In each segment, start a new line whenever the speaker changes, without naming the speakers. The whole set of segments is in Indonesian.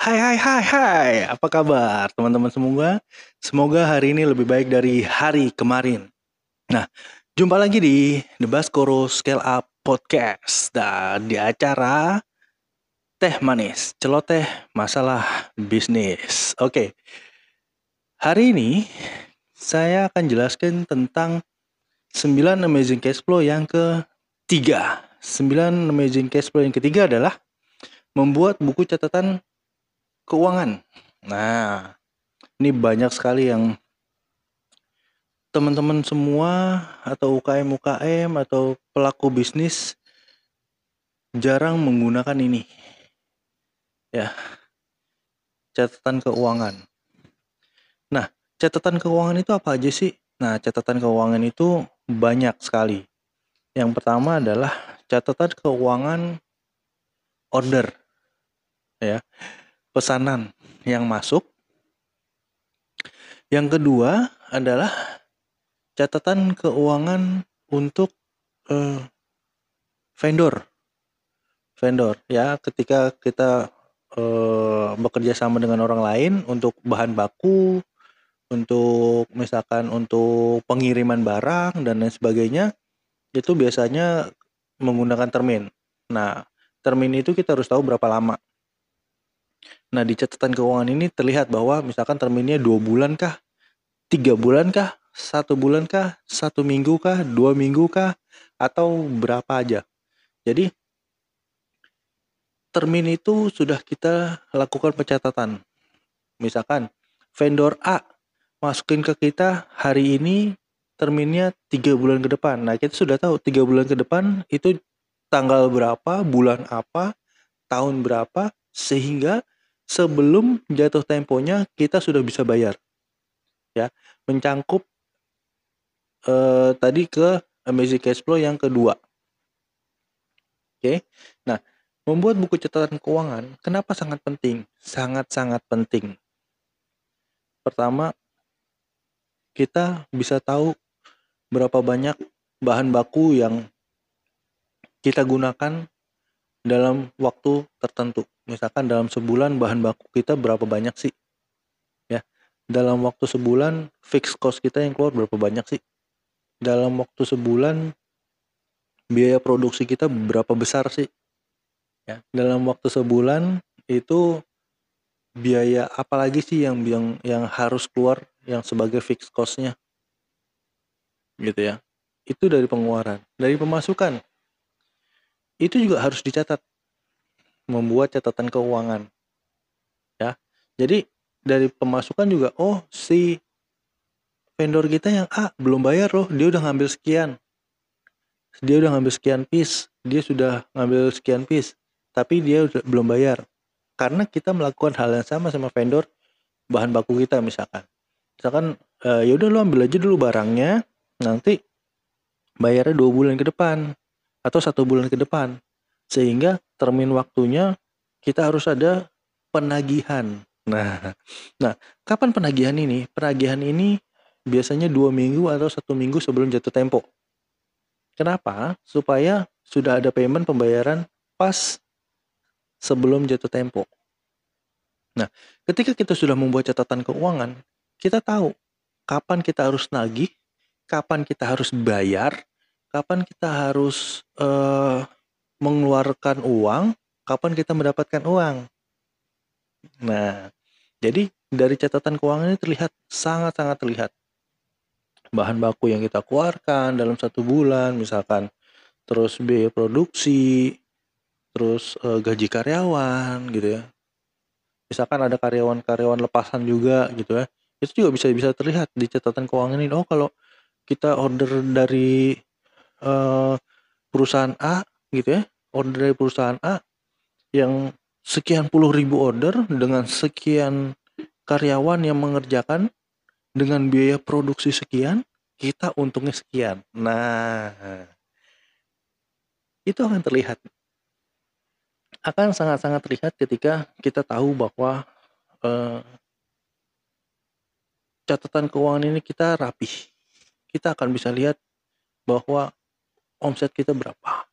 Hai hai hai hai, apa kabar teman-teman semua? Semoga hari ini lebih baik dari hari kemarin. Nah, jumpa lagi di The Baskoro Scale Up Podcast dan di acara Teh Manis, celoteh masalah bisnis. Oke, hari ini saya akan jelaskan tentang 9 amazing cash flow yang ketiga. 9 amazing cash flow yang ketiga adalah membuat buku catatan keuangan. Nah, ini banyak sekali yang teman-teman semua atau UKM-UKM atau pelaku bisnis jarang menggunakan ini. Ya. Catatan keuangan. Nah, catatan keuangan itu apa aja sih? Nah, catatan keuangan itu banyak sekali. Yang pertama adalah catatan keuangan order. Ya pesanan yang masuk. Yang kedua adalah catatan keuangan untuk uh, vendor. Vendor ya, ketika kita uh, bekerja sama dengan orang lain untuk bahan baku, untuk misalkan untuk pengiriman barang dan lain sebagainya, itu biasanya menggunakan termin. Nah, termin itu kita harus tahu berapa lama Nah, di catatan keuangan ini terlihat bahwa misalkan terminnya dua bulan kah, tiga bulan kah, satu bulan kah, satu minggu kah, dua minggu kah, atau berapa aja. Jadi, termin itu sudah kita lakukan pencatatan. Misalkan, vendor A masukin ke kita hari ini terminnya tiga bulan ke depan. Nah, kita sudah tahu tiga bulan ke depan itu tanggal berapa, bulan apa, tahun berapa, sehingga sebelum jatuh temponya kita sudah bisa bayar. Ya, mencangkup eh, tadi ke amazing cash flow yang kedua. Oke. Nah, membuat buku catatan keuangan kenapa sangat penting? Sangat-sangat penting. Pertama, kita bisa tahu berapa banyak bahan baku yang kita gunakan dalam waktu tertentu. Misalkan dalam sebulan bahan baku kita berapa banyak sih? Ya dalam waktu sebulan fix cost kita yang keluar berapa banyak sih? Dalam waktu sebulan biaya produksi kita berapa besar sih? Ya dalam waktu sebulan itu biaya apa lagi sih yang yang yang harus keluar yang sebagai fix costnya? Gitu ya. Itu dari pengeluaran. Dari pemasukan itu juga harus dicatat membuat catatan keuangan. Ya. Jadi dari pemasukan juga oh si vendor kita yang A belum bayar loh, dia udah ngambil sekian. Dia udah ngambil sekian piece, dia sudah ngambil sekian piece, tapi dia udah belum bayar. Karena kita melakukan hal yang sama sama vendor bahan baku kita misalkan. Misalkan e, ya udah lo ambil aja dulu barangnya, nanti bayarnya dua bulan ke depan atau satu bulan ke depan sehingga termin waktunya kita harus ada penagihan. Nah, nah kapan penagihan ini? Penagihan ini biasanya dua minggu atau satu minggu sebelum jatuh tempo. Kenapa? Supaya sudah ada payment pembayaran pas sebelum jatuh tempo. Nah, ketika kita sudah membuat catatan keuangan, kita tahu kapan kita harus nagih, kapan kita harus bayar, kapan kita harus uh, mengeluarkan uang, kapan kita mendapatkan uang. Nah, jadi dari catatan keuangan ini terlihat sangat-sangat terlihat bahan baku yang kita keluarkan dalam satu bulan, misalkan terus biaya produksi, terus e, gaji karyawan gitu ya. Misalkan ada karyawan-karyawan lepasan juga gitu ya. Itu juga bisa bisa terlihat di catatan keuangan ini. Oh, kalau kita order dari e, perusahaan A gitu ya order dari perusahaan A yang sekian puluh ribu order dengan sekian karyawan yang mengerjakan dengan biaya produksi sekian kita untungnya sekian. Nah itu akan terlihat. Akan sangat-sangat terlihat ketika kita tahu bahwa eh, catatan keuangan ini kita rapih. Kita akan bisa lihat bahwa omset kita berapa.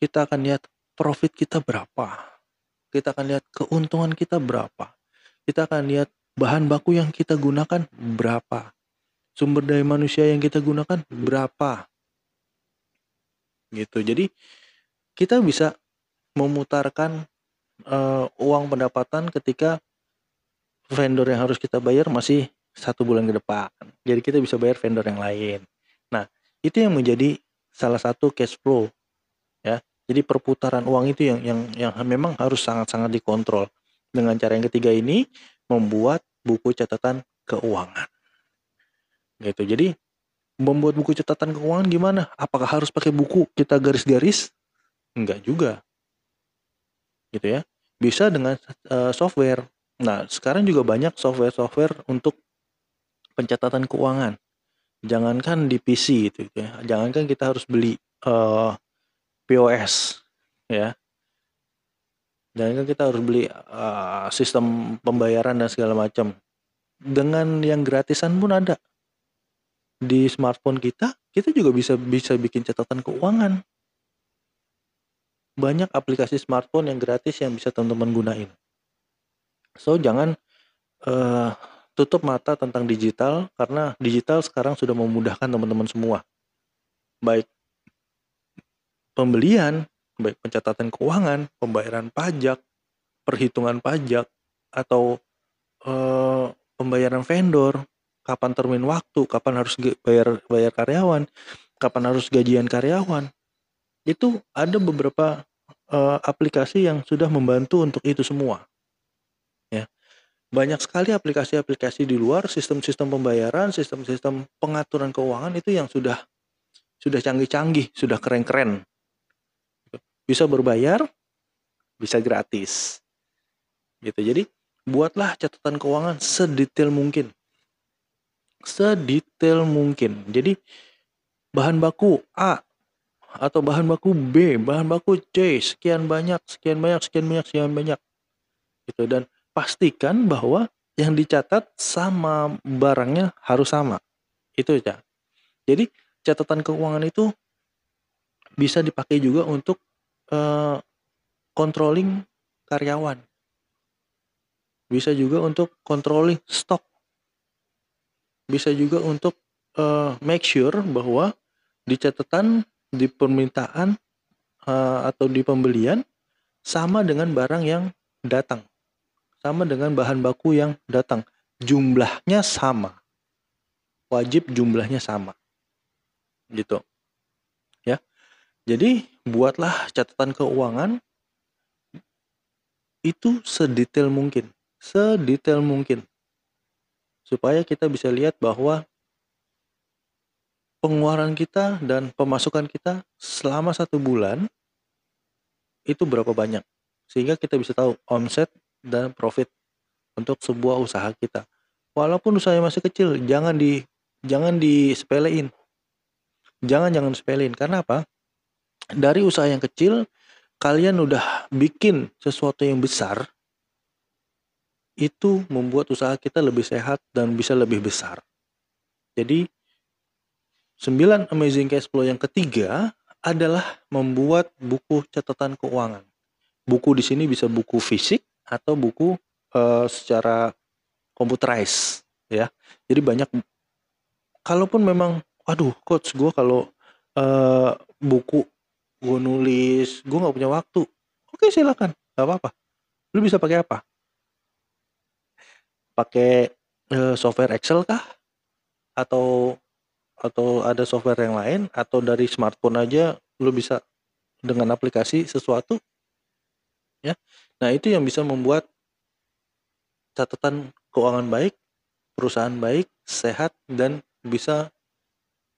Kita akan lihat profit kita berapa. kita akan lihat keuntungan kita berapa. Kita akan lihat bahan baku yang kita gunakan berapa. Sumber daya manusia yang kita gunakan berapa. Gitu. Jadi kita bisa memutarkan uh, uang pendapatan ketika vendor yang harus kita bayar masih satu bulan ke depan. Jadi kita bisa bayar vendor yang lain. Nah, itu yang menjadi salah satu cash flow ya. Jadi perputaran uang itu yang yang yang memang harus sangat-sangat dikontrol. Dengan cara yang ketiga ini membuat buku catatan keuangan. Gitu. Jadi membuat buku catatan keuangan gimana? Apakah harus pakai buku kita garis-garis? Enggak juga. Gitu ya. Bisa dengan uh, software. Nah, sekarang juga banyak software-software untuk pencatatan keuangan. Jangankan di PC gitu ya. Jangankan kita harus beli uh, POS ya. Dan kan kita harus beli uh, sistem pembayaran dan segala macam. Dengan yang gratisan pun ada. Di smartphone kita kita juga bisa bisa bikin catatan keuangan. Banyak aplikasi smartphone yang gratis yang bisa teman-teman gunain. So jangan uh, tutup mata tentang digital karena digital sekarang sudah memudahkan teman-teman semua baik pembelian, baik pencatatan keuangan, pembayaran pajak, perhitungan pajak, atau uh, pembayaran vendor, kapan termin waktu, kapan harus bayar bayar karyawan, kapan harus gajian karyawan. Itu ada beberapa uh, aplikasi yang sudah membantu untuk itu semua. Ya. Banyak sekali aplikasi-aplikasi di luar sistem-sistem pembayaran, sistem-sistem pengaturan keuangan itu yang sudah sudah canggih-canggih, sudah keren-keren bisa berbayar, bisa gratis. Gitu. Jadi, buatlah catatan keuangan sedetail mungkin. Sedetail mungkin. Jadi, bahan baku A atau bahan baku B, bahan baku C, sekian banyak, sekian banyak, sekian banyak, sekian banyak. Gitu dan pastikan bahwa yang dicatat sama barangnya harus sama. Itu ya. Jadi catatan keuangan itu bisa dipakai juga untuk uh, controlling karyawan. Bisa juga untuk controlling stok. Bisa juga untuk uh, make sure bahwa di catatan, di permintaan uh, atau di pembelian sama dengan barang yang datang. Sama dengan bahan baku yang datang. Jumlahnya sama. Wajib jumlahnya sama. Gitu. Jadi buatlah catatan keuangan itu sedetail mungkin, sedetail mungkin. Supaya kita bisa lihat bahwa pengeluaran kita dan pemasukan kita selama satu bulan itu berapa banyak. Sehingga kita bisa tahu omset dan profit untuk sebuah usaha kita. Walaupun usahanya masih kecil, jangan di jangan disepelein. Jangan jangan sepelein karena apa? dari usaha yang kecil kalian udah bikin sesuatu yang besar itu membuat usaha kita lebih sehat dan bisa lebih besar. Jadi 9 amazing cash flow yang ketiga adalah membuat buku catatan keuangan. Buku di sini bisa buku fisik atau buku uh, secara computerized ya. Jadi banyak kalaupun memang aduh coach gue kalau uh, buku gue nulis gue nggak punya waktu. Oke silakan nggak apa-apa. Lu bisa pakai apa? Pakai uh, software Excel kah? Atau atau ada software yang lain? Atau dari smartphone aja lu bisa dengan aplikasi sesuatu ya nah itu yang bisa membuat catatan keuangan baik perusahaan baik sehat dan bisa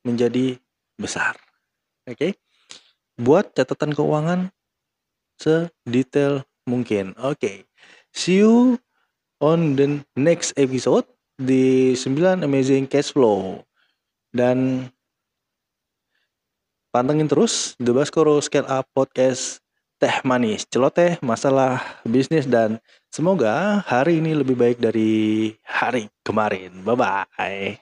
menjadi besar oke okay? buat catatan keuangan sedetail mungkin. Oke. Okay. See you on the next episode di 9 Amazing Cash Flow. Dan pantengin terus The Baskoro Scale Up Podcast Teh Manis, celoteh, masalah bisnis dan semoga hari ini lebih baik dari hari kemarin. Bye bye.